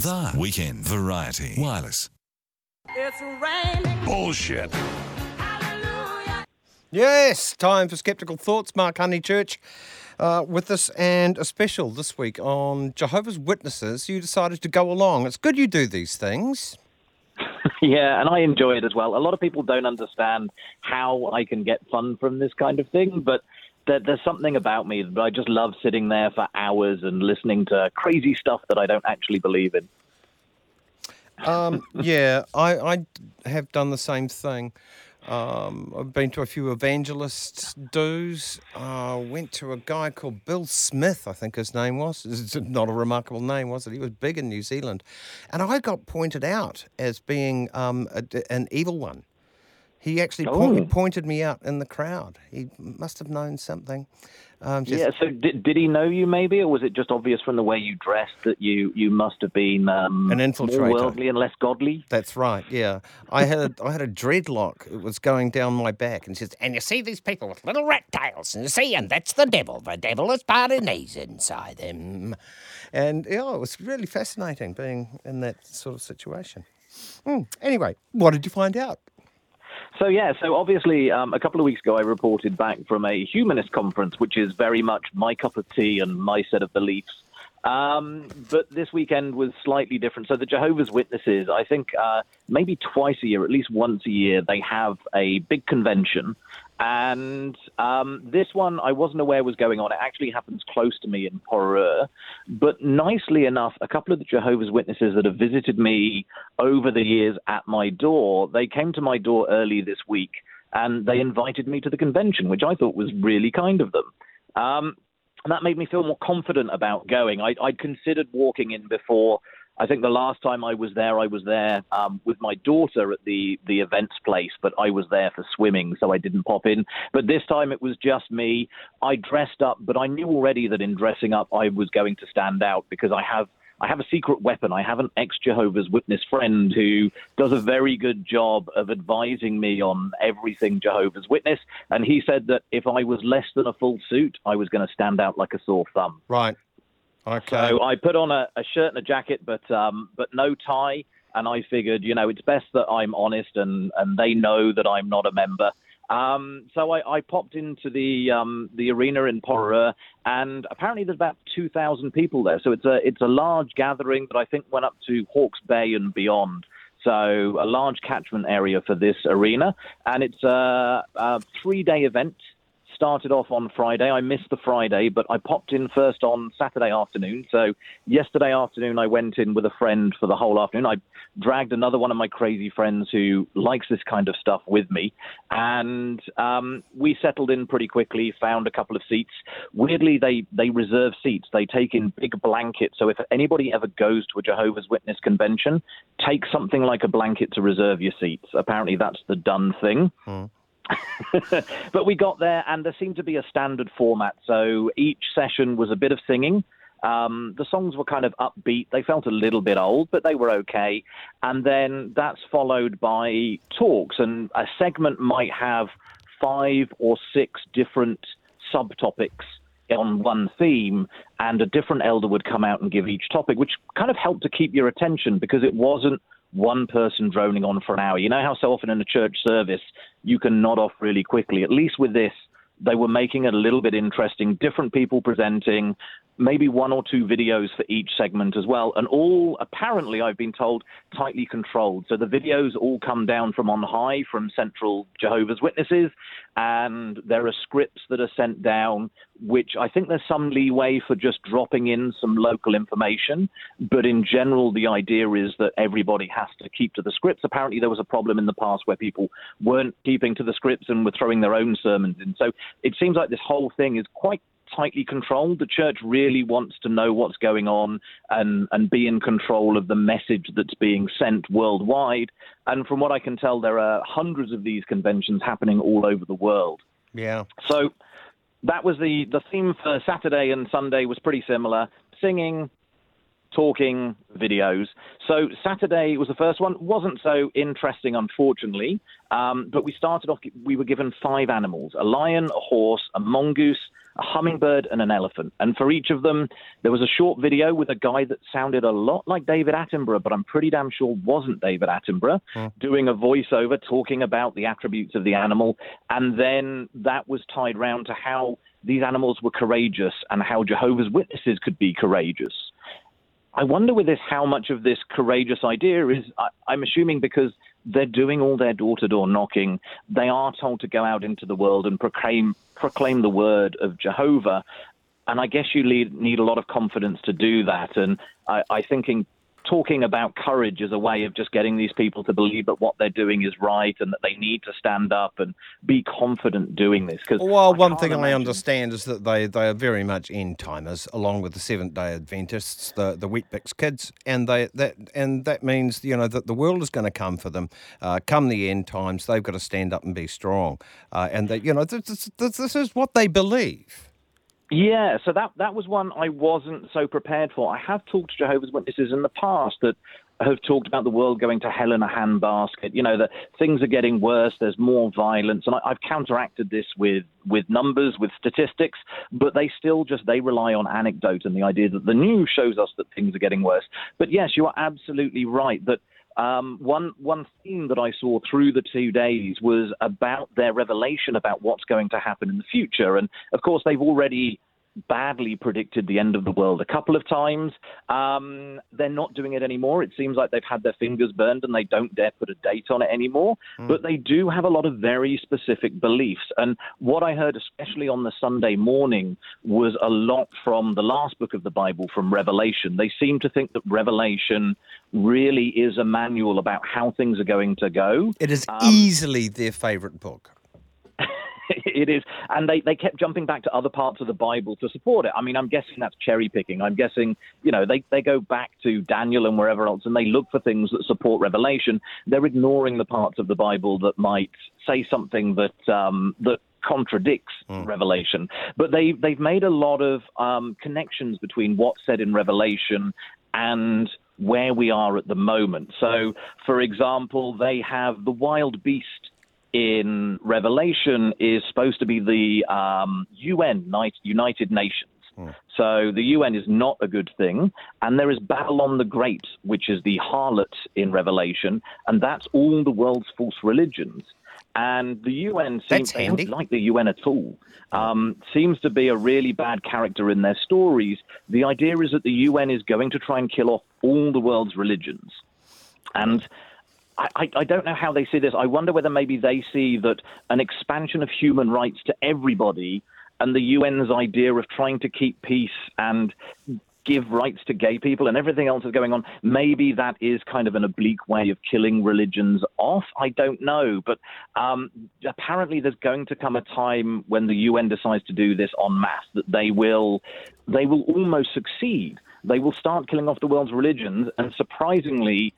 The Weekend Variety Wireless. It's raining. Bullshit. Yes, time for Skeptical Thoughts. Mark Honeychurch uh, with us and a special this week on Jehovah's Witnesses. You decided to go along. It's good you do these things. Yeah, and I enjoy it as well. A lot of people don't understand how I can get fun from this kind of thing, but there, there's something about me that I just love sitting there for hours and listening to crazy stuff that I don't actually believe in. Um, yeah, I, I have done the same thing. Um, I've been to a few evangelist dues. Uh, went to a guy called Bill Smith, I think his name was. It's not a remarkable name, was it? He was big in New Zealand. And I got pointed out as being um, a, an evil one. He actually Oh. pointed me out in the crowd. He must have known something. Um, just, yeah, so did, did he know you maybe, or was it just obvious from the way you dressed that you, you must have been um, An more worldly and less godly? That's right. Yeah, I had a, I had a dreadlock. It was going down my back, and says, And you see these people with little rat tails, and you see, and that's the devil. The devil is Paranese inside them. and yeah, it was really fascinating being in that sort of situation. Hmm, Anyway, what did you find out? So yeah, so obviously, um, a couple of weeks ago, I reported back from a humanist conference, which is very much my cup of tea and my set of beliefs. Um, but this weekend was slightly different. So the Jehovah's Witnesses, I think, uh, maybe twice a year, at least once a year, they have a big convention. And um, this one, I wasn't aware was going on. It actually happens close to me in Porirua. But nicely enough, a couple of the Jehovah's Witnesses that have visited me over the years at my door, they came to my door early this week and they invited me to the convention, which I thought was really kind of them. Um, and that made me feel more confident about going. I, I'd considered walking in before. I think the last time I was there, I was there um, with my daughter at the the events place, but I was there for swimming, so I didn't pop in. But this time it was just me. I dressed up, but I knew already that in dressing up, I was going to stand out because I have I have a secret weapon. I have an ex Jehovah's Witness friend who does a very good job of advising me on everything Jehovah's Witness. And he said that if I was less than a full suit, I was going to stand out like a sore thumb. Right. Okay. So I put on a, a shirt and a jacket, but um, but no tie. And I figured, you know, it's best that I'm honest and, and they know that I'm not a member. Um, so I, I popped into the um, the arena in Porirua, and apparently there's about 2,000 people there. So it's a it's a large gathering that I think went up to Hawke's Bay and beyond. So a large catchment area for this arena, and it's a, a three day event started off on Friday. I missed the Friday, but I popped in first on Saturday afternoon. So yesterday afternoon, I went in with a friend for the whole afternoon. I dragged another one of my crazy friends who likes this kind of stuff with me, and um, we settled in pretty quickly. Found a couple of seats. Weirdly, they they reserve seats. They take in big blankets. So if anybody ever goes to a Jehovah's Witness convention, take something like a blanket to reserve your seats. Apparently, that's the done thing. but we got there, and there seemed to be a standard format. So each session was a bit of singing. Um, the songs were kind of upbeat. They felt a little bit old, but they were okay. And then that's followed by talks, and a segment might have five or six different subtopics on one theme, and a different elder would come out and give each topic, which kind of helped to keep your attention because it wasn't one person droning on for an hour. You know how so often in a church service you can nod off really quickly. At least with this, they were making it a little bit interesting, different people presenting, maybe one or two videos for each segment as well, and all apparently, I've been told, tightly controlled. So the videos all come down from on high from Central Jehovah's Witnesses, and there are scripts that are sent down, which I think there's some leeway for just dropping in some local information. But in general, the idea is that everybody has to keep to the scripts. Apparently, there was a problem in the past where people weren't keeping to the scripts and were throwing their own sermons in. So it seems like this whole thing is quite tightly controlled. The church really wants to know what's going on and, and be in control of the message that's being sent worldwide. And from what I can tell, there are hundreds of these conventions happening all over the world. Yeah. So that was the, the theme for Saturday and Sunday was pretty similar. Singing, talking, videos. So Saturday was the first one. wasn't so interesting, unfortunately. Um, but we started off. We were given five animals: a lion, a horse, a mongoose, a hummingbird, and an elephant. And for each of them, there was a short video with a guy that sounded a lot like David Attenborough, but I'm pretty damn sure wasn't David Attenborough, hmm. doing a voiceover talking about the attributes of the animal. And then that was tied round to how these animals were courageous and how Jehovah's Witnesses could be courageous. I wonder with this how much of this courageous idea is, I, I'm assuming because they're doing all their door to door knocking, they are told to go out into the world and proclaim, proclaim the word of Jehovah. And I guess you need, need a lot of confidence to do that. And I, I think in talking about courage as a way of just getting these people to believe that what they're doing is right and that they need to stand up and be confident doing this. Because Well, one thing I understand is that they, they are very much end timers, along with the Seventh Day Adventists, the the Weet-Bix kids, and they that and that means you know that the world is going to come for them. Uh, come the end times, they've got to stand up and be strong, uh, and that you know this, this, this is what they believe. Yeah, so that that was one I wasn't so prepared for. I have talked to Jehovah's Witnesses in the past that have talked about the world going to hell in a handbasket. You know that things are getting worse. There's more violence, and I, I've counteracted this with with numbers, with statistics, but they still just they rely on anecdote and the idea that the news shows us that things are getting worse. But yes, you are absolutely right that. Um, one one theme that I saw through the two days was about their revelation about what's going to happen in the future, and of course they've already badly predicted the end of the world a couple of times. Um, they're not doing it anymore. It seems like they've had their fingers burned and they don't dare put a date on it anymore. But they do have a lot of very specific beliefs. And what I heard, especially on the Sunday morning, was a lot from the last book of the Bible, from Revelation. They seem to think that Revelation really is a manual about how things are going to go. It is easily their favourite book. it is. And they, they kept jumping back to other parts of the Bible to support it. I mean, I'm guessing that's cherry picking. I'm guessing, you know, they, they go back to Daniel and wherever else and they look for things that support Revelation. They're ignoring the parts of the Bible that might say something that, um, that contradicts Revelation. But they, they've made a lot of um, connections between what's said in Revelation and where we are at the moment. So, for example, they have the wild beast in Revelation is supposed to be the um, UN, United Nations. So the UN is not a good thing. And there is Babylon the Great, which is the harlot in Revelation, and that's all the world's false religions. And the UN seems they don't like the UN at all. Um, seems to be a really bad character in their stories. The idea is that the UN is going to try and kill off all the world's religions. And I, I, don't know how they see this. I wonder whether maybe they see that an expansion of human rights to everybody and the UN's idea of trying to keep peace and give rights to gay people and everything else that's going on, maybe that is kind of an oblique way of killing religions off. I don't know. But um, apparently there's going to come a time when the UN decides to do this en masse that they will they will almost succeed. They will start killing off the world's religions and surprisingly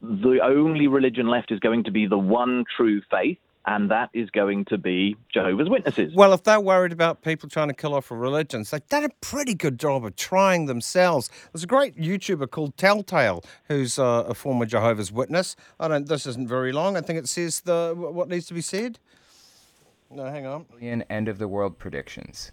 the only religion left is going to be the one true faith, and that is going to be Jehovah's Witnesses. Well, if they're worried about people trying to kill off religions, they've done a pretty good job of trying themselves. There's a great YouTuber called Telltale who's uh, a former Jehovah's Witness. I don't. This isn't very long. I think it says the what needs to be said. No, hang on. million end of the world predictions.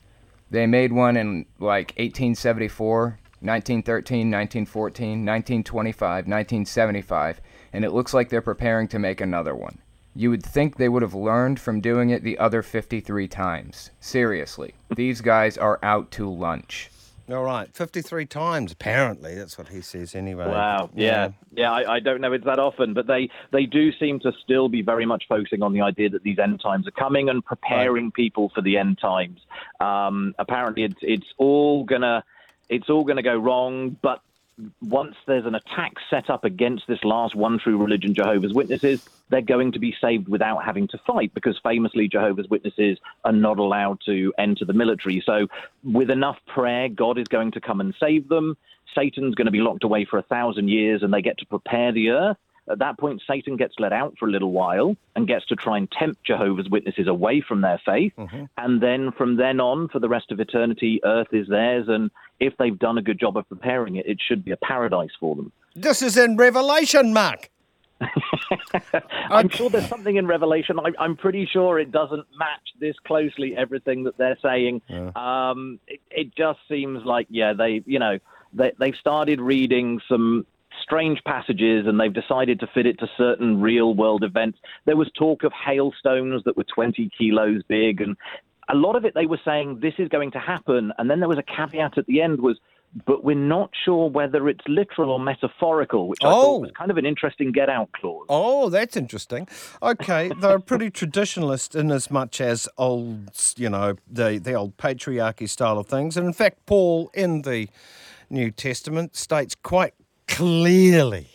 They made one in like 1874, 1913, 1914, 1925, 1975, and it looks like they're preparing to make another one. You would think they would have learned from doing it the other 53 times. Seriously, these guys are out to lunch. All right, 53 times, apparently. That's what he says anyway. Wow. Yeah. Yeah. I, I don't know it's that often, but they, they do seem to still be very much focusing on the idea that these end times are coming and preparing people for the end times. Um, apparently, it's it's all gonna it's all gonna go wrong, but once there's an attack set up against this last one true religion, Jehovah's Witnesses, they're going to be saved without having to fight because famously Jehovah's Witnesses are not allowed to enter the military. So, with enough prayer, God is going to come and save them. Satan's going to be locked away for a thousand years and they get to prepare the earth. At that point, Satan gets let out for a little while and gets to try and tempt Jehovah's Witnesses away from their faith. And then from then on, for the rest of eternity, earth is theirs. And if they've done a good job of preparing it, it should be a paradise for them. This is in Revelation, Mark. I'm sure there's something in Revelation. I, I'm pretty sure it doesn't match this closely everything that they're saying. Um, it, it just seems like yeah, they you know they they've started reading some strange passages and they've decided to fit it to certain real world events. There was talk of hailstones that were 20 kilos big and a lot of it they were saying this is going to happen and then there was a caveat at the end was but we're not sure whether it's literal or metaphorical, which I Oh. thought was oh. kind of an interesting get out clause. Oh, that's interesting. Okay, they're pretty traditionalist in as much as old, you know, the, the old patriarchy style of things. And in fact, Paul in the New Testament states quite clearly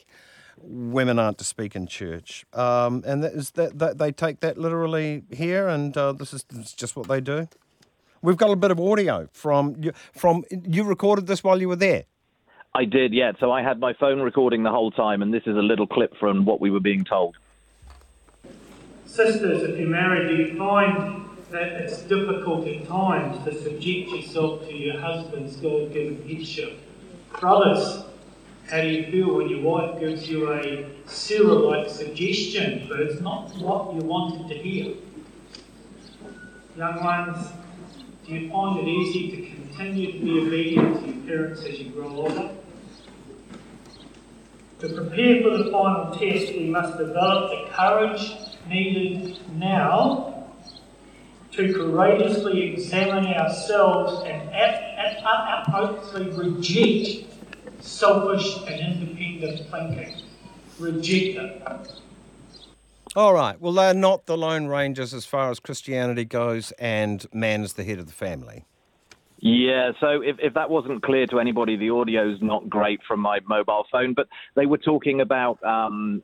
women aren't to speak in church. Um, and that is that, that they take that literally here, and uh, this, is, this is just what they do. We've got a bit of audio from you, from you recorded this while you were there. I did, yeah. So I had my phone recording the whole time, and this is a little clip from what we were being told. Sisters, if you're married, do you find that it's difficult at times to subject yourself to your husband's God given headship? Brothers, how do you feel when your wife gives you a Sarah like suggestion, but it's not what you wanted to hear? Young ones, do you find it easy to continue to be obedient to your parents as you grow older? To prepare for the final test, we must develop the courage needed now to courageously examine ourselves and hopefully reject selfish and independent thinking. Reject it. All right. Well, they're not the Lone Rangers as far as Christianity goes, and man is the head of the family. Yeah, so if, if that wasn't clear to anybody, the audio's not great from my mobile phone, but they were talking about um,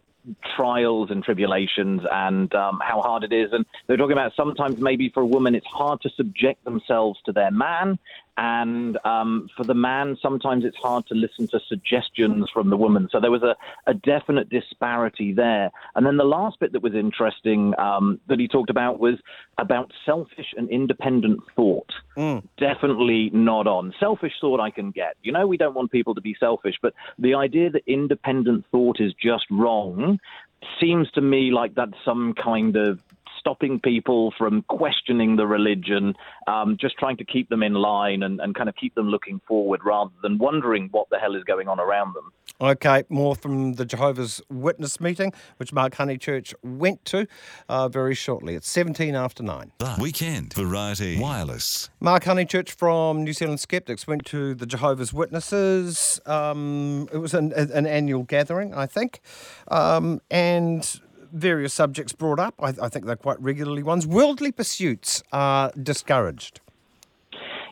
trials and tribulations and um, how hard it is. And they're talking about sometimes maybe for a woman it's hard to subject themselves to their man. And um, for the man, sometimes it's hard to listen to suggestions from the woman. So there was a, a definite disparity there. And then the last bit that was interesting um, that he talked about was about selfish and independent thought. Definitely not on. Selfish thought I can get. You know, we don't want people to be selfish, but the idea that independent thought is just wrong seems to me like that's some kind of stopping people from questioning the religion, um, just trying to keep them in line and, and kind of keep them looking forward rather than wondering what the hell is going on around them. Okay, more from the Jehovah's Witness meeting, which Mark Honeychurch went to uh, very shortly. It's 17 after 9. The Weekend Variety Wireless. Mark Honeychurch from New Zealand Skeptics went to the Jehovah's Witnesses. Um, it was an, an annual gathering, I think, um, and various subjects brought up. I, I think they're quite regularly ones. Worldly pursuits are discouraged.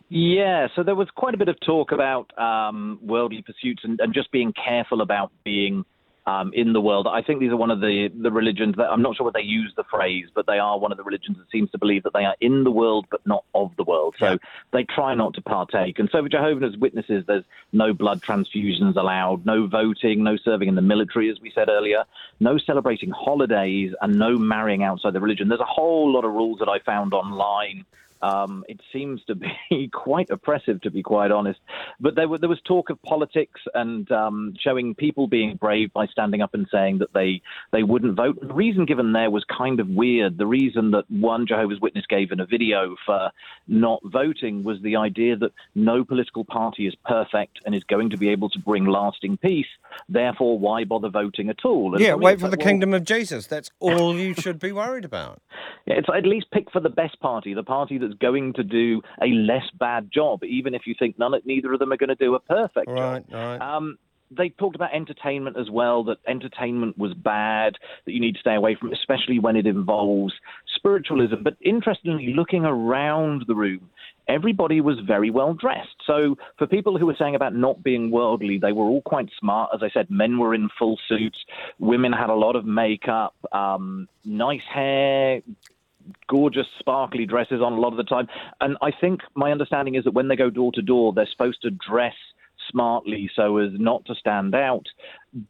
Yeah, so there was quite a bit of talk about um, worldly pursuits and, and just being careful about being um, in the world. I think these are one of the, the religions that I'm not sure what they use the phrase, but they are one of the religions that seems to believe that they are in the world but not of the world. So they try not to partake. And so for Jehovah's Witnesses, there's no blood transfusions allowed, no voting, no serving in the military, as we said earlier, no celebrating holidays, and no marrying outside the religion. There's a whole lot of rules that I found online um, it seems to be quite oppressive, to be quite honest. But there, were, there was talk of politics and um, showing people being brave by standing up and saying that they, they wouldn't vote. The reason given there was kind of weird. The reason that one Jehovah's Witness gave in a video for not voting was the idea that no political party is perfect and is going to be able to bring lasting peace. Therefore, why bother voting at all? And Yeah, wait for the well, kingdom of Jesus. That's all you should be worried about. Yeah, it's at least pick for the best party, the party that's going to do a less bad job, even if you think none, neither of them are going to do a perfect Right, job. right. Um, they talked about entertainment as well, that entertainment was bad, that you need to stay away from, especially when it involves spiritualism. But interestingly, looking around the room, everybody was very well dressed. So for people who were saying about not being worldly, they were all quite smart. As I said, men were in full suits, women had a lot of makeup, um, nice hair, gorgeous, sparkly dresses on a lot of the time. And I think my understanding is that when they go door to door, they're supposed to dress smartly so as not to stand out.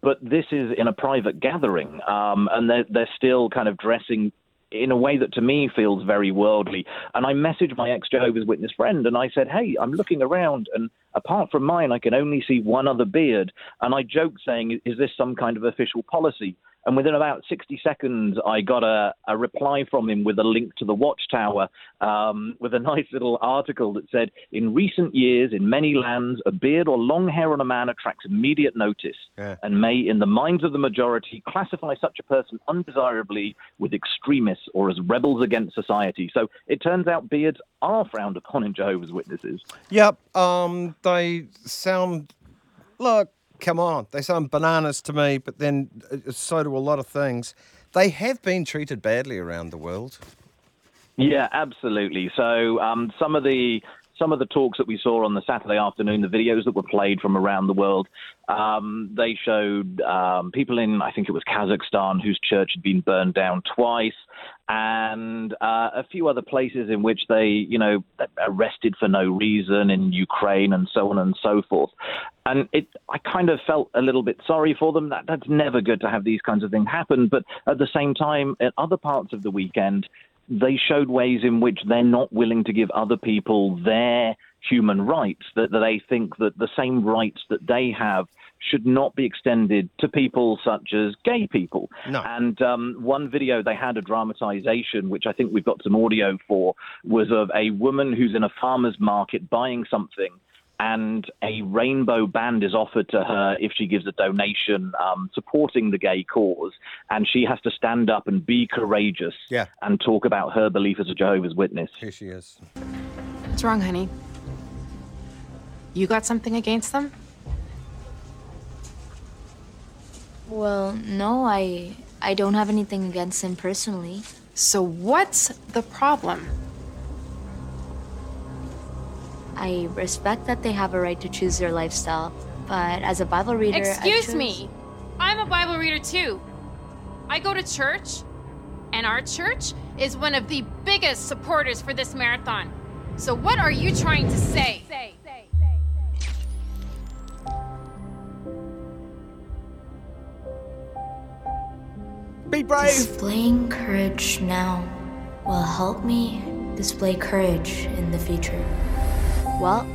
But this is in a private gathering, um, and they're, they're still kind of dressing in a way that to me feels very worldly. And I messaged my ex Jehovah's Witness friend and I said, Hey, I'm looking around and apart from mine, I can only see one other beard. And I joked saying, Is this some kind of official policy? And within about 60 seconds, I got a, a reply from him with a link to the Watchtower um, with a nice little article that said, In recent years, in many lands, a beard or long hair on a man attracts immediate notice Yeah. and may, in the minds of the majority, classify such a person undesirably with extremists or as rebels against society. So it turns out beards are frowned upon in Jehovah's Witnesses. Yep. Um, they sound. Look, come on. They sound bananas to me, but then uh, so do a lot of things. They have been treated badly around the world. Yeah, absolutely. So um, some of the some of the talks that we saw on the Saturday afternoon, the videos that were played from around the world, um, they showed um, people in, I think it was Kazakhstan, whose church had been burned down twice, and uh, a few other places in which they, you know, arrested for no reason in Ukraine and so on and so forth. And it, I kind of felt a little bit sorry for them. That that's never good to have these kinds of things happen. But at the same time, at other parts of the weekend, they showed ways in which they're not willing to give other people their human rights, that, that they think that the same rights that they have should not be extended to people such as gay people. No. And um, one video they had a dramatization, which I think we've got some audio for, was of a woman who's in a farmer's market buying something. And a rainbow band is offered to her if she gives a donation um, supporting the gay cause. And she has to stand up and be courageous Yeah. and talk about her belief as a Jehovah's Witness. Here she is. What's wrong, honey? You got something against them? Well, no, I I don't have anything against him personally. So what's the problem? I respect that they have a right to choose their lifestyle, but as a Bible reader, I Excuse chose- me. I'm a Bible reader too. I go to church, and our church is one of the biggest supporters for this marathon. So what are you trying to say? Be brave. Displaying courage now will help me display courage in the future. Well,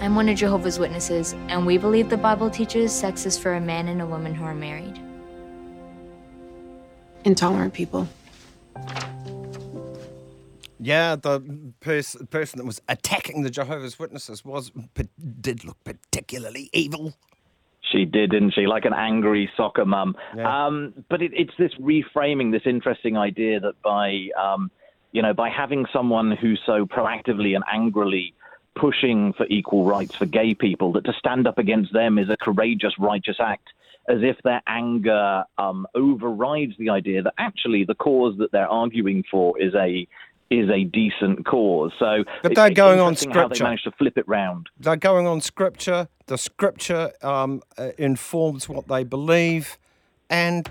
I'm one of Jehovah's Witnesses, and we believe the Bible teaches sex is for a man and a woman who are married. Intolerant people. Yeah, the pers- person that was attacking the Jehovah's Witnesses was pa- did look particularly evil. She did, didn't she? Like an angry soccer mum. Yeah. Um, but it, it's this reframing, this interesting idea that by, um, you know, by having someone who's so proactively and angrily pushing for equal rights for gay people, that to stand up against them is a courageous, righteous act, as if their anger um, overrides the idea that actually the cause that they're arguing for is a is a decent cause. So, But they're going on interesting how they managed to flip it round. They're going on scripture. The scripture um, uh, informs what they believe, and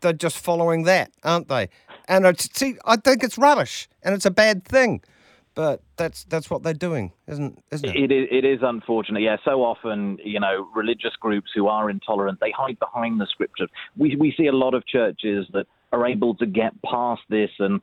they're just following that, aren't they? And it's, see, I think it's rubbish, and it's a bad thing. But that's that's what they're doing, isn't isn't it? It is, it is unfortunate. Yeah, so often, you know, religious groups who are intolerant, they hide behind the scripture. We, we see a lot of churches that are able to get past this and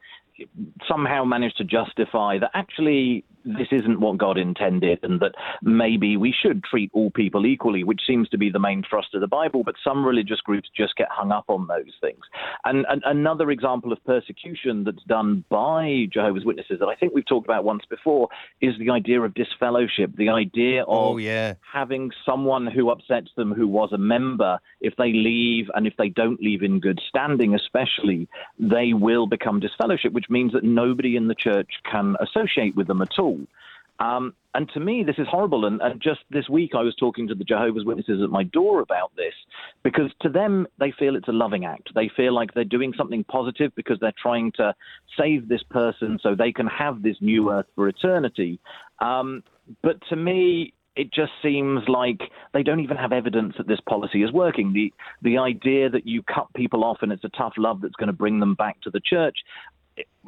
somehow manage to justify that actually this isn't what God intended and that maybe we should treat all people equally, which seems to be the main thrust of the Bible. But some religious groups just get hung up on those things. And, and another example of persecution that's done by Jehovah's Witnesses that I think we've talked about once before is the idea of disfellowship, the idea oh, of Oh yeah, having someone who upsets them who was a member, if they leave and if they don't leave in good standing, especially, they will become disfellowship, which means that nobody in the church can associate with them at all. Um, and to me, this is horrible. And, and just this week, I was talking to the Jehovah's Witnesses at my door about this because to them, they feel it's a loving act. They feel like they're doing something positive because they're trying to save this person so they can have this new earth for eternity. Um, but to me, it just seems like they don't even have evidence that this policy is working. The the idea that you cut people off and it's a tough love that's going to bring them back to the church.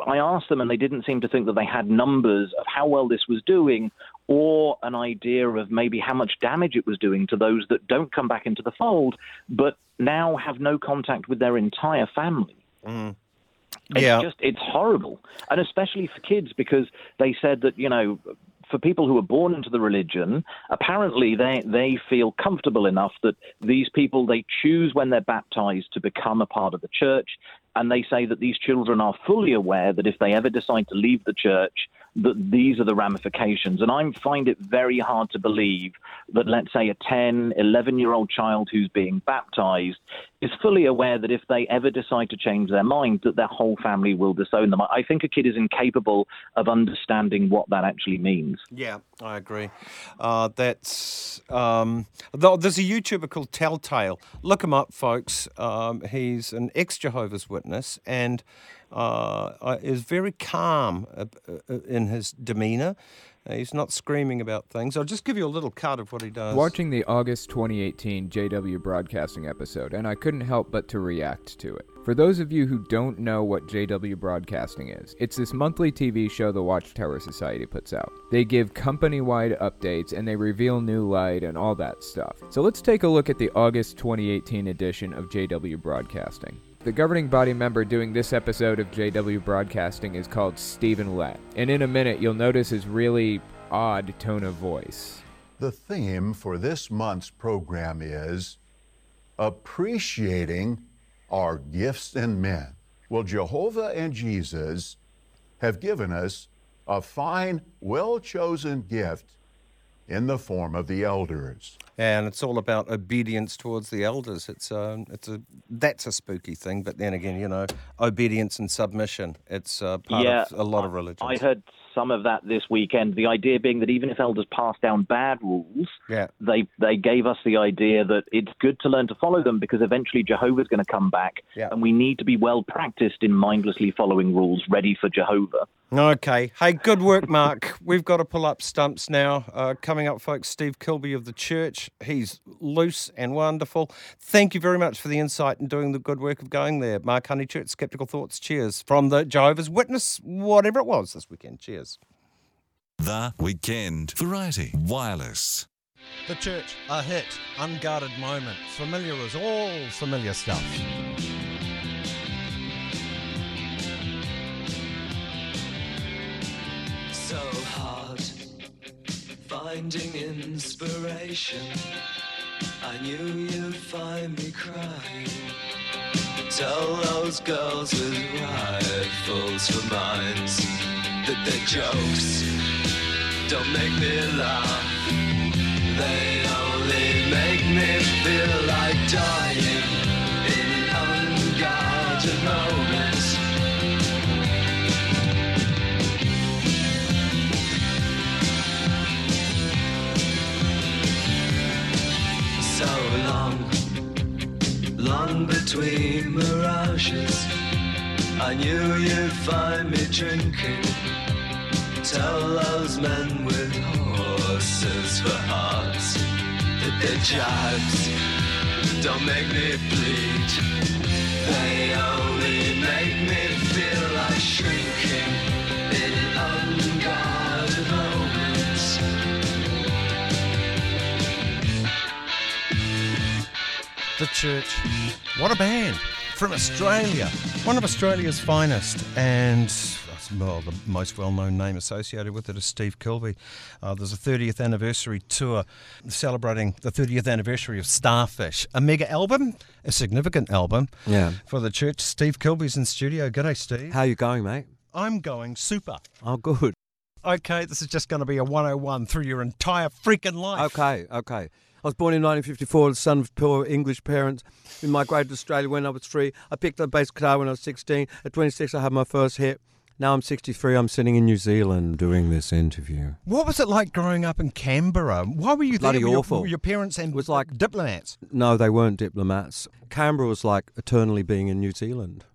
I asked them, and they didn't seem to think that they had numbers of how well this was doing, or an idea of maybe how much damage it was doing to those that don't come back into the fold, but now have no contact with their entire family. Mm-hmm. It's Yeah. just it's horrible, and especially for kids because they said that you know for people who are born into the religion, apparently they they feel comfortable enough that these people they choose when they're baptized to become a part of the church, and they say that these children are fully aware that if they ever decide to leave the church, that these are the ramifications. And I find it very hard to believe that, let's say, a 10, 11 year old child who's being baptized is fully aware that if they ever decide to change their mind, that their whole family will disown them. I think a kid is incapable of understanding what that actually means. Yeah, I agree. Uh, that's um, there's a YouTuber called Telltale. Look him up, folks. Um, he's an ex Jehovah's Witness and uh, uh, is very calm uh, uh, in his demeanour. Uh, he's not screaming about things. I'll just give you a little cut of what he does. Watching the August 2018 JW Broadcasting episode, and I couldn't help but to react to it. For those of you who don't know what JW Broadcasting is, it's this monthly TV show the Watchtower Society puts out. They give company wide updates and they reveal new light and all that stuff. So let's take a look at the August 2018 edition of JW Broadcasting. The governing body member doing this episode of JW Broadcasting is called Stephen Lett, and in a minute you'll notice his really odd tone of voice. The theme for this month's program is appreciating our gifts and men. Well, Jehovah and Jesus have given us a fine, well chosen gift in the form of the elders. and it's all about obedience towards the elders. It's a, it's a, that's a spooky thing. But then again, you know, obedience and submission. It's uh, part yeah, of a lot of religions. I heard some of that this weekend. The idea being that even if elders pass down bad rules, yeah. they they gave us the idea that it's good to learn to follow them because eventually Jehovah's going to come back, Yeah. and we need to be well practiced in mindlessly following rules, ready for Jehovah. Okay. Hey, good work, Mark. We've got to pull up stumps now. Uh, coming up, folks, Steve Kilbey of the church. He's loose and wonderful. Thank you very much for the insight and doing the good work of going there. Mark Honeychurch, Skeptical Thoughts. Cheers. From the Jehovah's Witness, whatever it was this weekend. Cheers. The Weekend Variety Wireless. The church, a hit, unguarded moment, familiar as all familiar stuff. so hard finding inspiration. I knew you'd find me crying. Tell those girls with rifles for minds that their jokes don't make me laugh. They only make me feel like dying in unguarded moments. so long, long between mirages. I knew you'd find me drinking. Tell those men with horses for hearts that their jibes don't make me bleed. They only make me feel like shrinking in unguarded moments. The Church. What a band from Australia. One of Australia's finest. And well, the most well known name associated with it is Steve Kilbey. Uh, there's a 30th anniversary tour celebrating the 30th anniversary of Starfish, a mega album, a significant album Yeah. for the church. Steve Kilbey's in studio. G'day, Steve. How you going, mate? I'm going super. Oh, good. Okay, this is just going to be a 101 through your entire freaking life. Okay, okay. I was born in 1954, the son of poor English parents. We migrated to Australia when I was three. I picked up bass guitar when I was 16. At 26, I had my first hit. Now I'm 63. I'm sitting in New Zealand doing this interview. What was it like growing up in Canberra? Why were you Bloody there? Were your- awful. Were your parents and was like diplomats. No, they weren't diplomats. Canberra was like eternally being in New Zealand.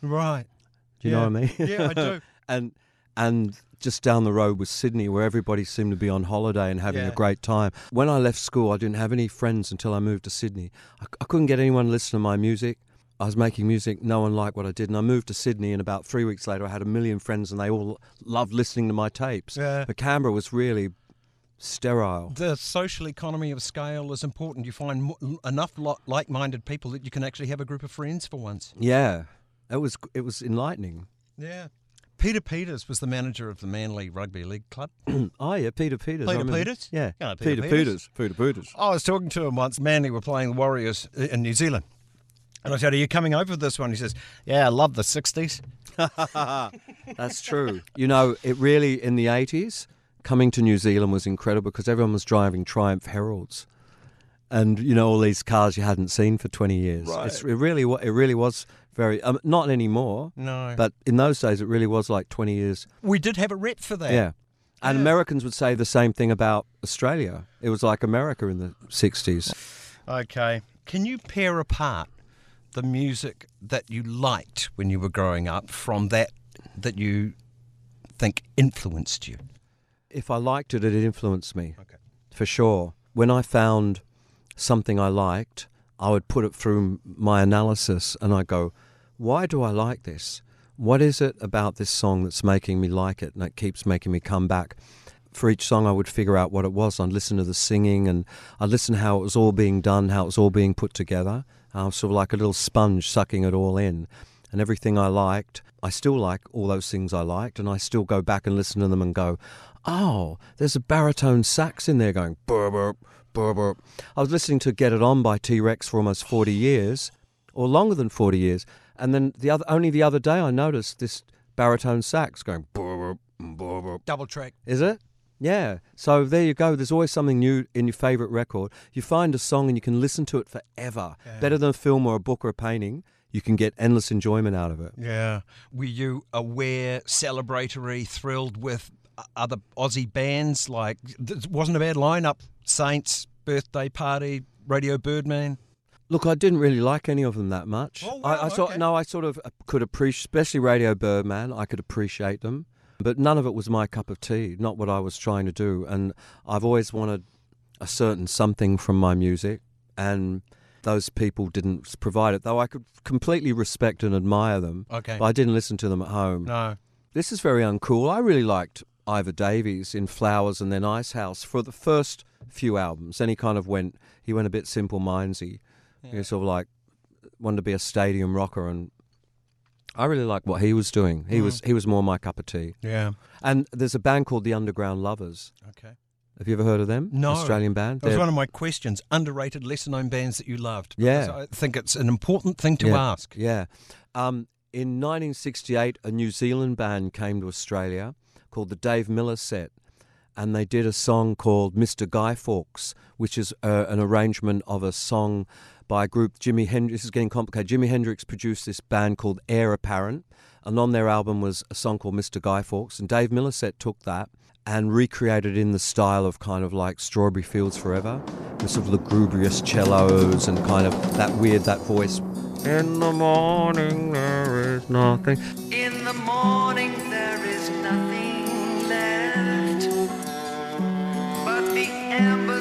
Right. Do you Yeah. know what I mean? Yeah, I do. and and just down the road was Sydney, where everybody seemed to be on holiday and having Yeah. a great time. When I left school, I didn't have any friends until I moved to Sydney. I, I couldn't get anyone to listen to my music. I was making music, no one liked what I did, and I moved to Sydney. And about three weeks later, I had a million friends, and they all loved listening to my tapes. Yeah. But Canberra was really sterile. The social economy of scale is important. You find mo- enough lo- like-minded people that you can actually have a group of friends for once. Yeah, it was it was enlightening. Yeah. Peter Peters was the manager of the Manly Rugby League Club. oh yeah, Peter Peters. Peter Peters? Yeah, Yeah, Peter, Peter Peters. Peter Peters. I was talking to him once. Manly were playing the Warriors uh, in New Zealand. And I said, Are you coming over for this one? He says, Yeah, I love the 60s. That's true. You know, it really in the eighties, coming to New Zealand was incredible because everyone was driving Triumph Heralds, and you know all these cars you hadn't seen for twenty years. Right. It's, it really, wa- it really was very. Um, not anymore. No. But in those days, it really was like twenty years. We did have a rep for that. Yeah. And Americans would say the same thing about Australia. It was like America in the 60s. Okay. Can you pair apart the music that you liked when you were growing up from that that you think influenced you? If I liked it, it influenced me. Okay. For sure. When I found something I liked, I would put it through my analysis and I go, why do I like this? What is it about this song that's making me like it and it keeps making me come back? For each song, I would figure out what it was. I'd listen to the singing and I'd listen how it was all being done, how it was all being put together. I was sort of like a little sponge sucking it all in. And everything I liked, I still like all those things I liked, and I still go back and listen to them and go, oh, there's a baritone sax in there going burr, burr, burr, burr. I was listening to Get It On by T Rex for almost 40 years, or longer than 40 years. And then the other, only the other day I noticed this baritone sax going burr, burr, burr, burr. Double track. Is it? Yeah. So there you go. There's always something new in your favourite record. You find a song and you can listen to it forever. Better than a film or a book or a painting. You can get endless enjoyment out of it. Yeah. Were you aware, celebratory, thrilled with other Aussie bands? Like, it wasn't a bad lineup. Saints, Birthday Party, Radio Birdman. Look, I didn't really like any of them that much. Oh, wow, I sort okay. no, I sort of uh, could appreciate, especially Radio Birdman. I could appreciate them, but none of it was my cup of tea. Not what I was trying to do. And I've always wanted a certain something from my music, and those people didn't provide it. Though I could completely respect and admire them. Okay. but I didn't listen to them at home. No. This is very uncool. I really liked Iva Davies in Flowers and then Icehouse for the first few albums. Then he kind of went, he went a bit simple mindsy. He was sort of like wanted to be a stadium rocker, and I really liked what he was doing. He Mm. was he was more my cup of tea. Yeah. And there's a band called the Underground Lovers. Okay. Have you ever heard of them? No. Australian band. That was They're- one of my questions. Underrated, lesser known bands that you loved. Yeah. I think it's an important thing to yeah, ask. Yeah. Um, in 1968, a New Zealand band came to Australia called the Dave Miller Set, and they did a song called Mr. Guy Fawkes, which is uh, an arrangement of a song by a group. Jimi Hendrix. This is getting complicated. Jimi Hendrix produced this band called Eire Apparent, and on their album was a song called Mr. Guy Fawkes, and Dave Miller Set took that. And recreated in the style of kind of like Strawberry Fields Forever, with sort of lugubrious cellos and kind of that weird, that voice in the morning there is nothing. In the morning there is nothing left but the embers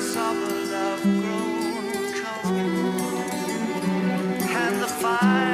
and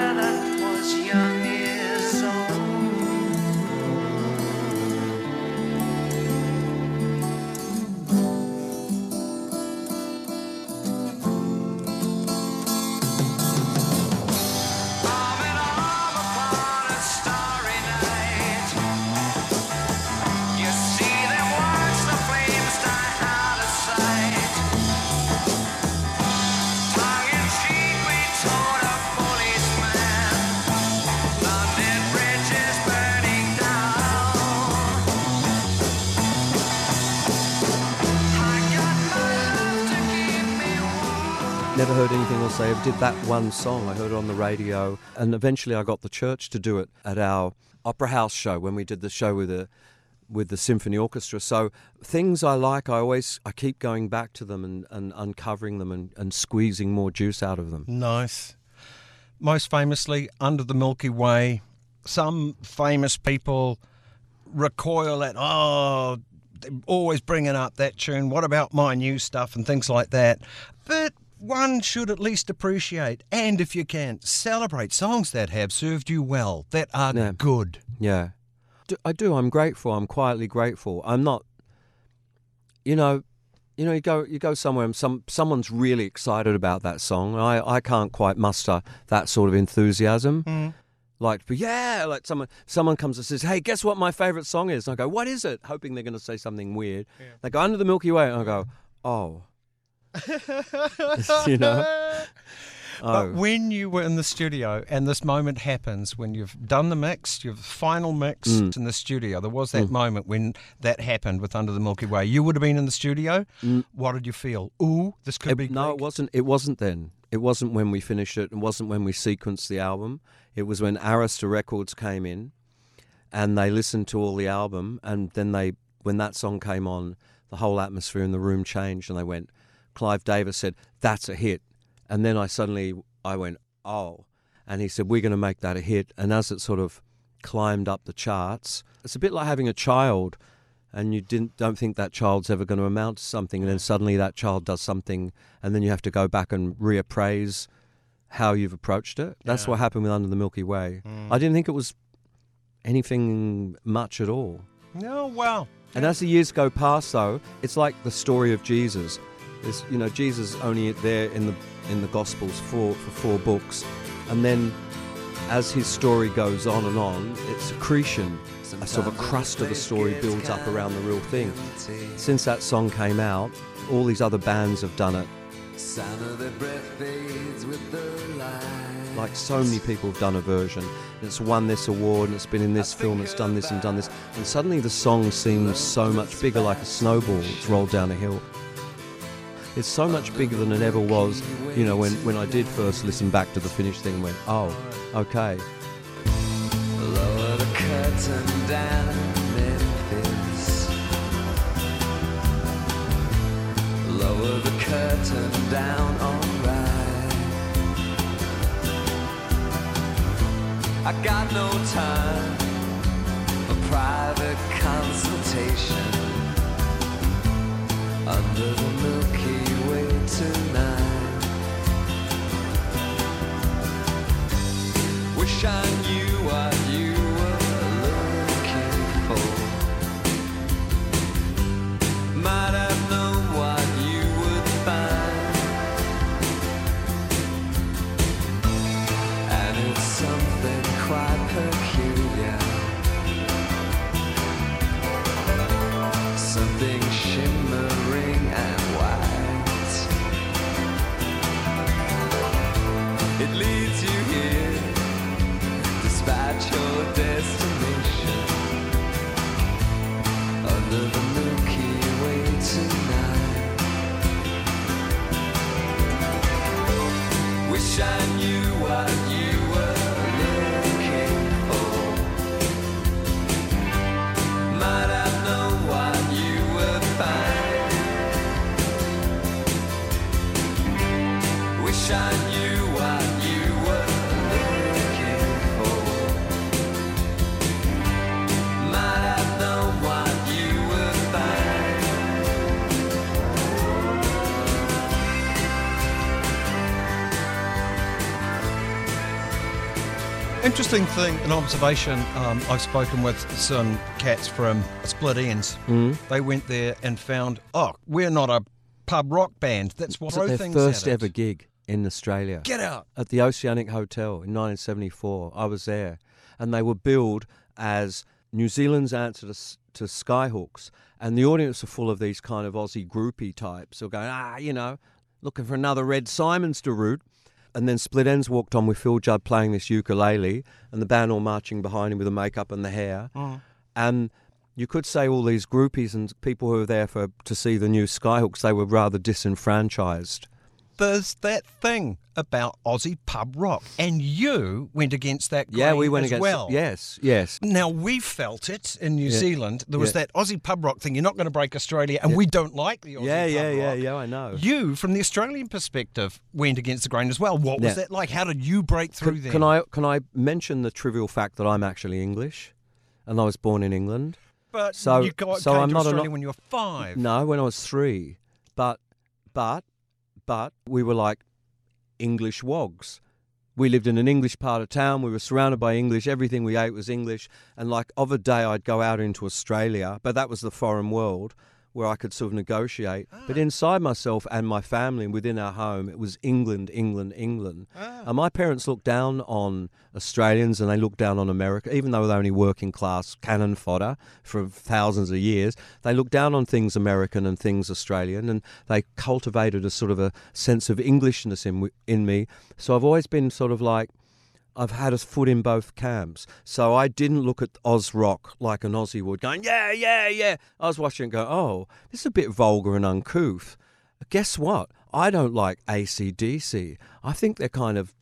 Never heard anything else. They did that one song. I heard it on the radio, and eventually I got the church to do it at our opera house show when we did the show with the with the symphony orchestra. So things I like, I always I keep going back to them and, and uncovering them and, and squeezing more juice out of them. Nice. Most famously, Under the Milky Way, some famous people recoil at, oh, always bringing up that tune. What about my new stuff and things like that? But one should at least appreciate, and if you can, celebrate songs that have served you well, that are Yeah. good. Yeah. I do. I'm grateful. I'm quietly grateful. I'm not. You know, you know, you go you go somewhere and some someone's really excited about that song. I I can't quite muster that sort of enthusiasm. Mm. Like, but yeah, like someone someone comes and says, "Hey, guess what my favorite song is?" And I go, "What is it?" Hoping they're going to say something weird. Yeah. They go, "Under the Milky Way." And I go, "Oh." you know. But Oh. when you were in the studio and this moment happens, when you've done the mix, you've final mix Mm. in the studio, there was that Mm. moment when that happened with Under the Milky Way. You would have been in the studio. What did you feel? Ooh, this could It- be. no, it wasn't. It wasn't then. It wasn't when we finished it. It wasn't when we sequenced the album. It was when Arista Records came in, and they listened to all the album, and then they, when that song came on, the whole atmosphere in the room changed, and they went. Clive Davis said, "That's a hit," and then I suddenly I went, "Oh," and he said, "We're going to make that a hit." And as it sort of climbed up the charts, it's a bit like having a child and you didn't don't think that child's ever going to amount to something. And then suddenly that child does something and then you have to go back and reappraise how you've approached it. That's what happened with under the milky way. Mm. i didn't think it was anything much at all. No, well. and as the years go past though it's like the story of jesus There's, you know jesus is only there in the in the gospels for for four books. And then as his story goes on and on it's accretion a sort of a crust of the story builds up around the real thing. since that song came out all these other bands have done it. Sound of their breath fades with the light. like so many people have done a version. It's won this award and it's been in this film it's done this and done this. and suddenly the song seems so much bigger like a snowball it's rolled down a hill it's so much bigger than it ever was you know when, when i did first listen back to the finished thing and went oh okay Lower the curtain down, Memphis. Lower the curtain down, alright. I got no time for private consultation under the Milky Way tonight. Wish I knew what you were looking for. Might have Interesting thing, an observation. Um, I've spoken with some cats from Split Enz. Mm. They went there and found, oh, we're not a pub rock band. That's what was at throw their first ever gig in Australia. Get out. At the Oceanic Hotel in 1974. I was there. And they were billed as New Zealand's answer to, to Skyhooks. And the audience were full of these kind of Aussie groupie types who were going, ah, you know, looking for another Red Symons to root. And then Split Enz walked on with Phil Judd playing this ukulele and the band all marching behind him with the makeup and the hair. Mm. And you could say all these groupies and people who were there for to see the new Skyhooks, they were rather disenfranchised. There's that thing about Aussie pub rock, and you went against that. Yeah, we grain went as against well. Yes, yes. Now we felt it in New Yeah. Zealand. There was Yeah. that Aussie pub rock thing. You're not going to break Australia, and Yeah. we don't like the Aussie Yeah, pub yeah, yeah, rock. yeah, I know. You, from the Australian perspective, went against the grain as well. What was that like? How did you break through Can, there? can I can I mention the trivial fact that I'm actually English, and I was born in England. But so you got, so came I'm to not Australia an, when you were five. No, when I was three. But but but we were like English wogs. We lived in an English part of town. We were surrounded by English. Everything we ate was English. And like of a day, I'd go out into Australia, but that was the foreign world, where I could sort of negotiate. But ah. inside myself and my family and within our home, it was England, England, England. Ah. And my parents looked down on Australians and they looked down on America, even though they're only working class cannon fodder for thousands of years. They looked down on things American and things Australian, and they cultivated a sort of a sense of Englishness in in me. So I've always been sort of like. I've had a foot in both camps. So I didn't look at Oz Rock like an Aussie would, going, yeah, yeah, yeah. I was watching and go, oh, this is a bit vulgar and uncouth. Guess what? I don't like ACDC. I think they're kind of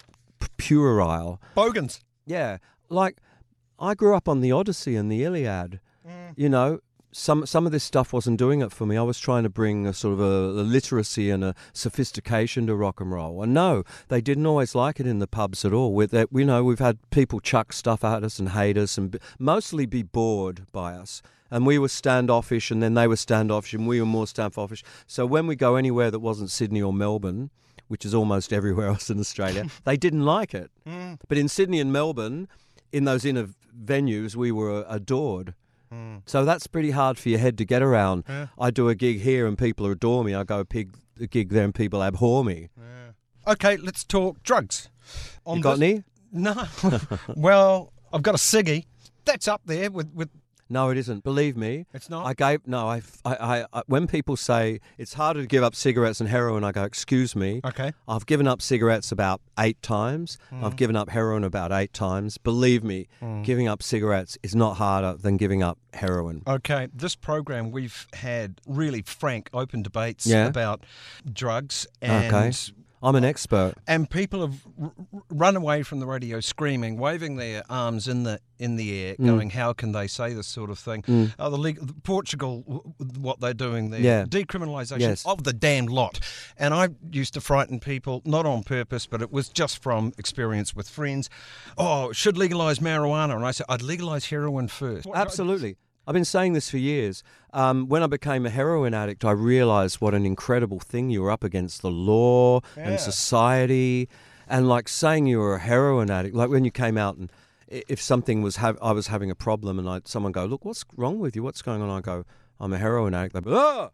puerile. Bogans. Yeah. Like, I grew up on the Odyssey and the Iliad. Mm. You know, some some of this stuff wasn't doing it for me. I was trying to bring a sort of a, a literacy and a sophistication to rock and roll. And no, they didn't always like it in the pubs at all. With that, you know, we've had people chuck stuff at us and hate us, and mostly be bored by us. And we were standoffish, and then they were standoffish, and we were more standoffish. So when we go anywhere that wasn't Sydney or Melbourne, which is almost everywhere else in Australia, they didn't like it. Mm. But in Sydney and Melbourne, in those inner venues, we were adored. Hmm. So that's pretty hard for your head to get around. Yeah. I do a gig here and people adore me. I go a, pig, a gig there and people abhor me. Okay, let's talk drugs. On You got this- any? No. well, I've got a ciggy. That's up there with, with No, it isn't. Believe me, It's not? I gave no. I, I, I, when people say it's harder to give up cigarettes and heroin, I go, excuse me. Okay. I've given up cigarettes about eight times. I've mm. given up heroin about eight times. Believe me, mm. giving up cigarettes is not harder than giving up heroin. Okay, this program we've had really frank, open debates Yeah. about drugs, and okay, I'm an expert. and people have r- run away from the radio screaming, waving their arms in the in the air, Mm. going, "How can they say this sort of thing?" Oh, the legal, Portugal, what they're doing there, Yeah. decriminalisation Yes. of the damned lot. And I used to frighten people, not on purpose, but it was just from experience with friends. Oh, should legalise marijuana, and I said I'd legalise heroin first. Absolutely. I've been saying this for years. Um, when I became a heroin addict, I realized what an incredible thing you were up against the law Yeah. and society. And like saying you were a heroin addict, like when you came out and if something was, hav- I was having a problem and I, someone go, look, what's wrong with you? What's going on? I go, I'm a heroin addict. They go, ah!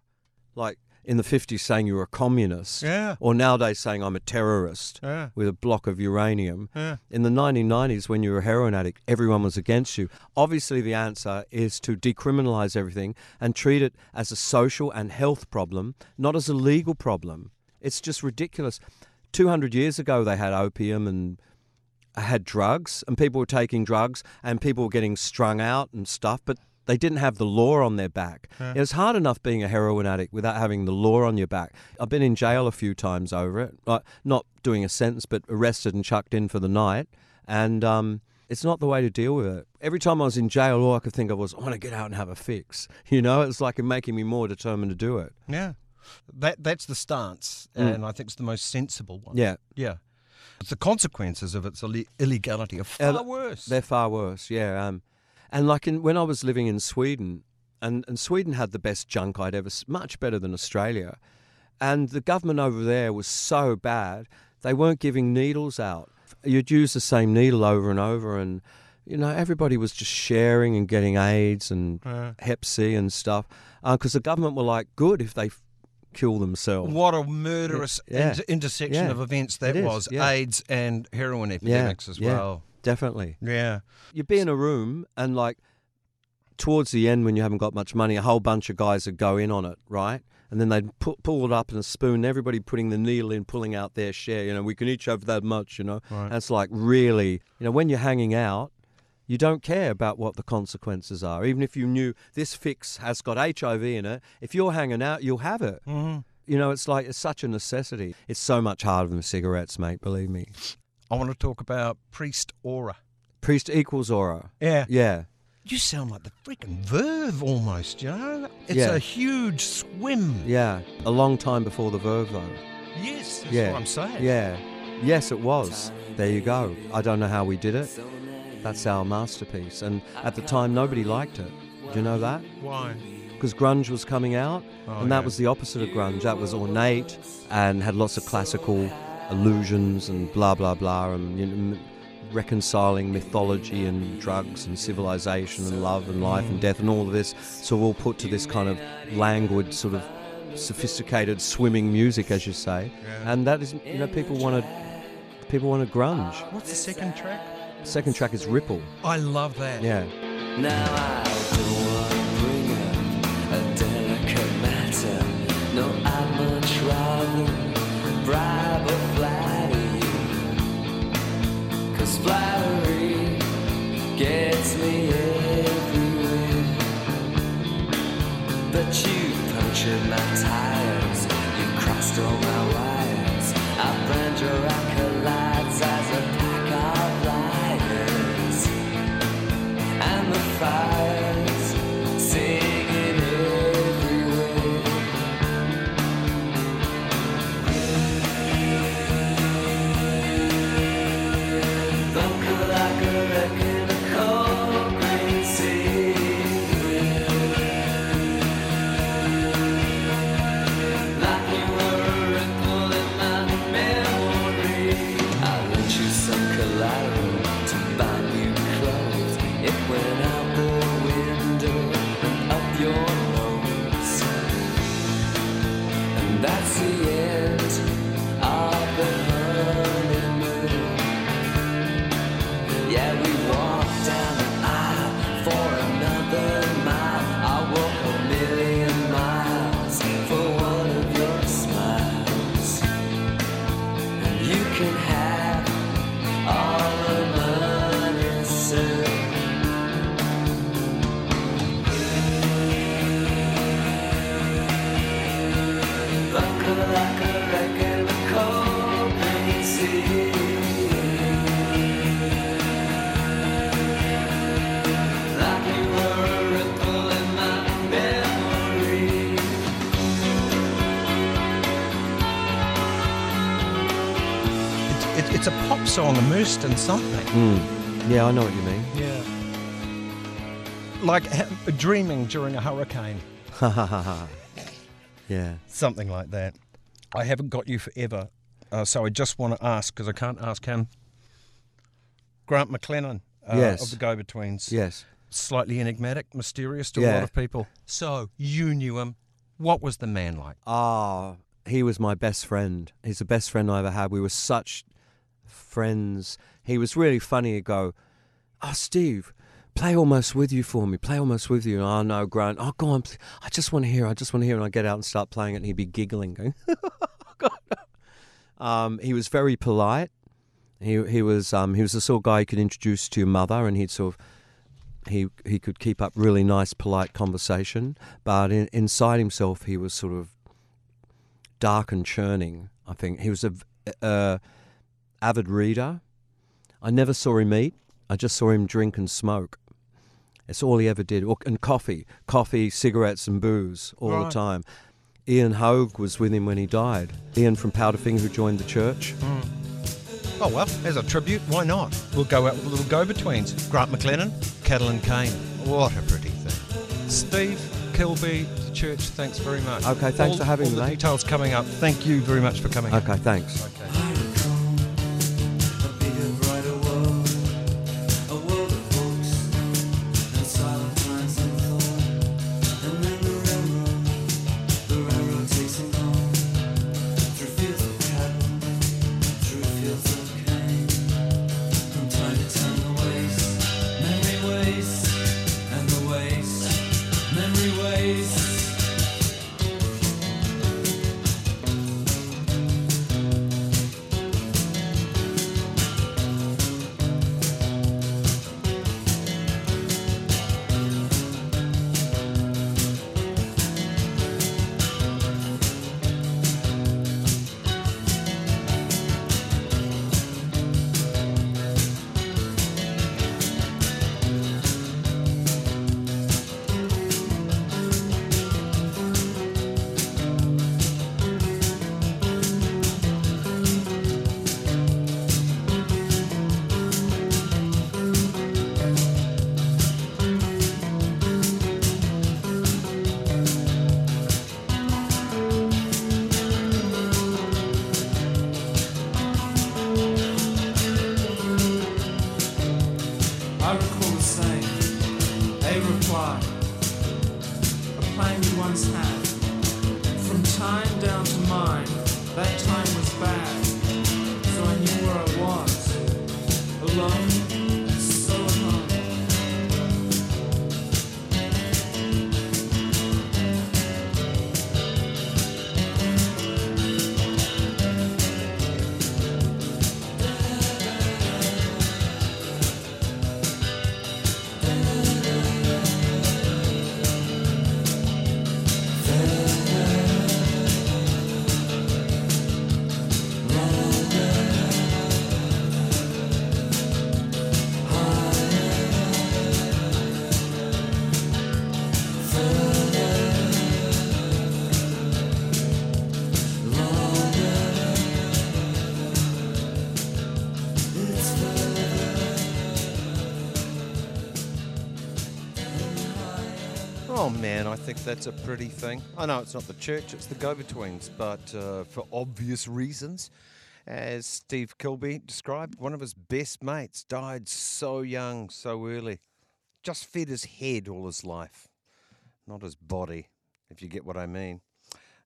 Like in the 50s saying you were a communist. Yeah. Or nowadays saying I'm a terrorist Yeah. with a block of uranium. Yeah. In the 1990s, when you were a heroin addict, everyone was against you. Obviously, the answer is to decriminalize everything and treat it as a social and health problem, not as a legal problem. It's just ridiculous. 200 years ago, they had opium and had drugs, and people were taking drugs, and people were getting strung out and stuff, but they didn't have the law on their back. Yeah. It was hard enough being a heroin addict without having the law on your back. I've been in jail a few times over it, like not doing a sentence, but arrested and chucked in for the night, and um, it's not the way to deal with it. Every time I was in jail, all I could think of was, I want to get out and have a fix. You know, it's like making me more determined to do it. Yeah. That that's the stance, Mm. and I think it's the most sensible one. Yeah. Yeah. The consequences of its ille- illegality are far worse. They're far worse, yeah. Um, and like in, when I was living in Sweden, and, and Sweden had the best junk I'd ever, much better than Australia. And the government over there was so bad, they weren't giving needles out. You'd use the same needle over and over, and you know everybody was just sharing and getting AIDS and Yeah. Hep C and stuff. Uh, because the government were like, good if they f- kill themselves. What a murderous Yeah. inter- intersection Yeah. of events that was. AIDS and heroin epidemics as well. Definitely. Yeah. You'd be in a room and like towards the end when you haven't got much money, a whole bunch of guys would go in on it, right? And then they'd pu- pull it up in a spoon, everybody putting the needle in, pulling out their share. You know, we can each have that much, you know. Right. That's like really, you know, when you're hanging out, you don't care about what the consequences are. Even if you knew this fix has got HIV in it, if you're hanging out, you'll have it. Mhm. You know, it's like it's such a necessity. It's so much harder than cigarettes, mate. Believe me. I want to talk about priest aura. Priest equals aura. Yeah. Yeah. You sound like the freaking Verve almost, you know? It's Yeah. a huge swim. Yeah. A long time before the Verve, though. Yes, that's yeah. what I'm saying. Yeah. Yes, it was. There you go. I don't know how we did it. That's our masterpiece. And at the time, nobody liked it. Do you know that? Why? Because grunge was coming out, Oh, and that yeah. was the opposite of grunge. That was ornate and had lots of classical allusions and blah blah blah, and you know, reconciling mythology and drugs and civilization and love and life and death and all of this. So all put to this kind of languid, sort of sophisticated swimming music, as you say. And that is, you know, people want to people want to grunge. What's the second track? Second track is Ripple. I love that. Yeah. Now I don't want to bring up a delicate matter. No, I'd much rather bribe flattery gets me everywhere. But you punctured my tires, you crossed all my wires. I brand your acolytes song immersed in something. Mm. Yeah, I know what you mean. Yeah. Like ha- dreaming during a hurricane. Ha ha ha ha. Yeah. Something like that. I haven't got you forever, uh, so I just want to ask because I can't ask him. Grant McLennan uh, Yes. of the Go Betweens. Yes. Slightly enigmatic, mysterious to a lot of people. So you knew him. What was the man like? Ah, he was my best friend. He's the best friend I ever had. We were such friends. He was really funny. He'd go, Oh, Steve, play almost with you for me. Play almost with you. Oh, no, Grant. Oh, go on. I just want to hear. I just want to hear. And I get out and start playing it, and he'd be giggling, going, um, He was very polite. He he was um, he was the sort of guy you could introduce to your mother, and he'd sort of he he could keep up really nice, polite conversation. But in, inside himself, he was sort of dark and churning. I think he was a, a avid reader. I never saw him eat. I just saw him drink and smoke. It's all he ever did. And coffee, coffee, cigarettes, and booze all the time. Ian Haug was with him when he died. Ian from Powderfinger, who joined the church. Hmm. Oh well, as a tribute, why not? We'll go out with a little go-betweens. Grant McLennan, and Kane. What a pretty thing. Steve Kilbey, the church. Thanks very much. Okay, thanks All- for having all me, the mate. details coming up. Thank you very much for coming. Okay, thanks. bigger, man, I think that's a pretty thing. I know it's not the church, it's the go betweens, but uh, for obvious reasons. As Steve Kilbey described, one of his best mates died so young, so early. Just fed his head all his life, not his body, if you get what I mean.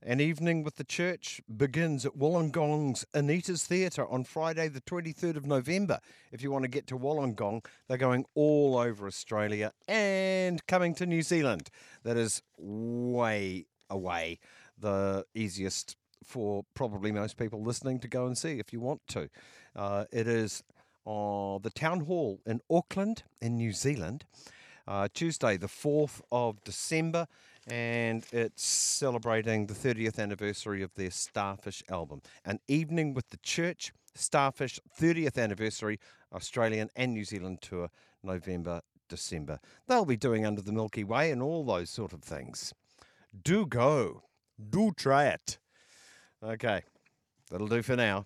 An evening with the church begins at Wollongong's Anita's Theatre on Friday, the 23rd of November. If you want to get to Wollongong, they're going all over Australia and coming to New Zealand. That is way away. The easiest for probably most people listening to go and see if you want to. Uh, it is uh, the Town Hall in Auckland, in New Zealand. Uh, Tuesday, the 4th of December, and it's celebrating the 30th anniversary of their Starfish album. An evening with the church, Starfish 30th anniversary, Australian and New Zealand tour, November, December. They'll be doing Under the Milky Way and all those sort of things. Do go. Do try it. Okay, that'll do for now.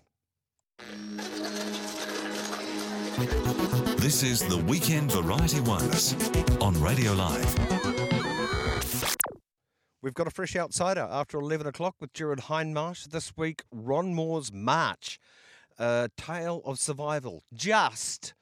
This is the Weekend Variety Wireless on Radio Live. We've got a fresh outsider after 11 o'clock with Jared Hindmarsh. This week, Ron Moore's March, a tale of survival just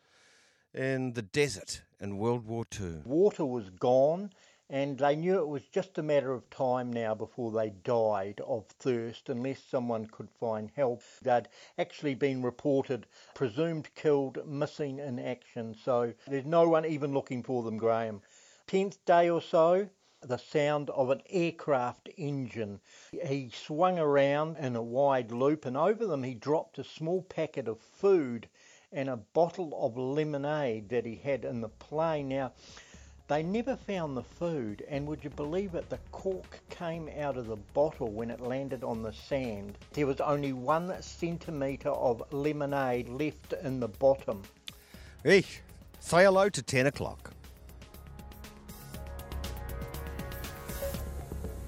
in the desert in World War II. Water was gone, and they knew it was just a matter of time now before they died of thirst unless someone could find help. They'd actually been reported presumed killed, missing in action, so there's no one even looking for them, Graham. Tenth day or so, the sound of an aircraft engine. He swung around in a wide loop, and over them he dropped a small packet of food and a bottle of lemonade that he had in the plane. Now, they never found the food, and would you believe it? The cork came out of the bottle when it landed on the sand. There was only one centimetre of lemonade left in the bottom. Eesh. Say hello to 10 o'clock.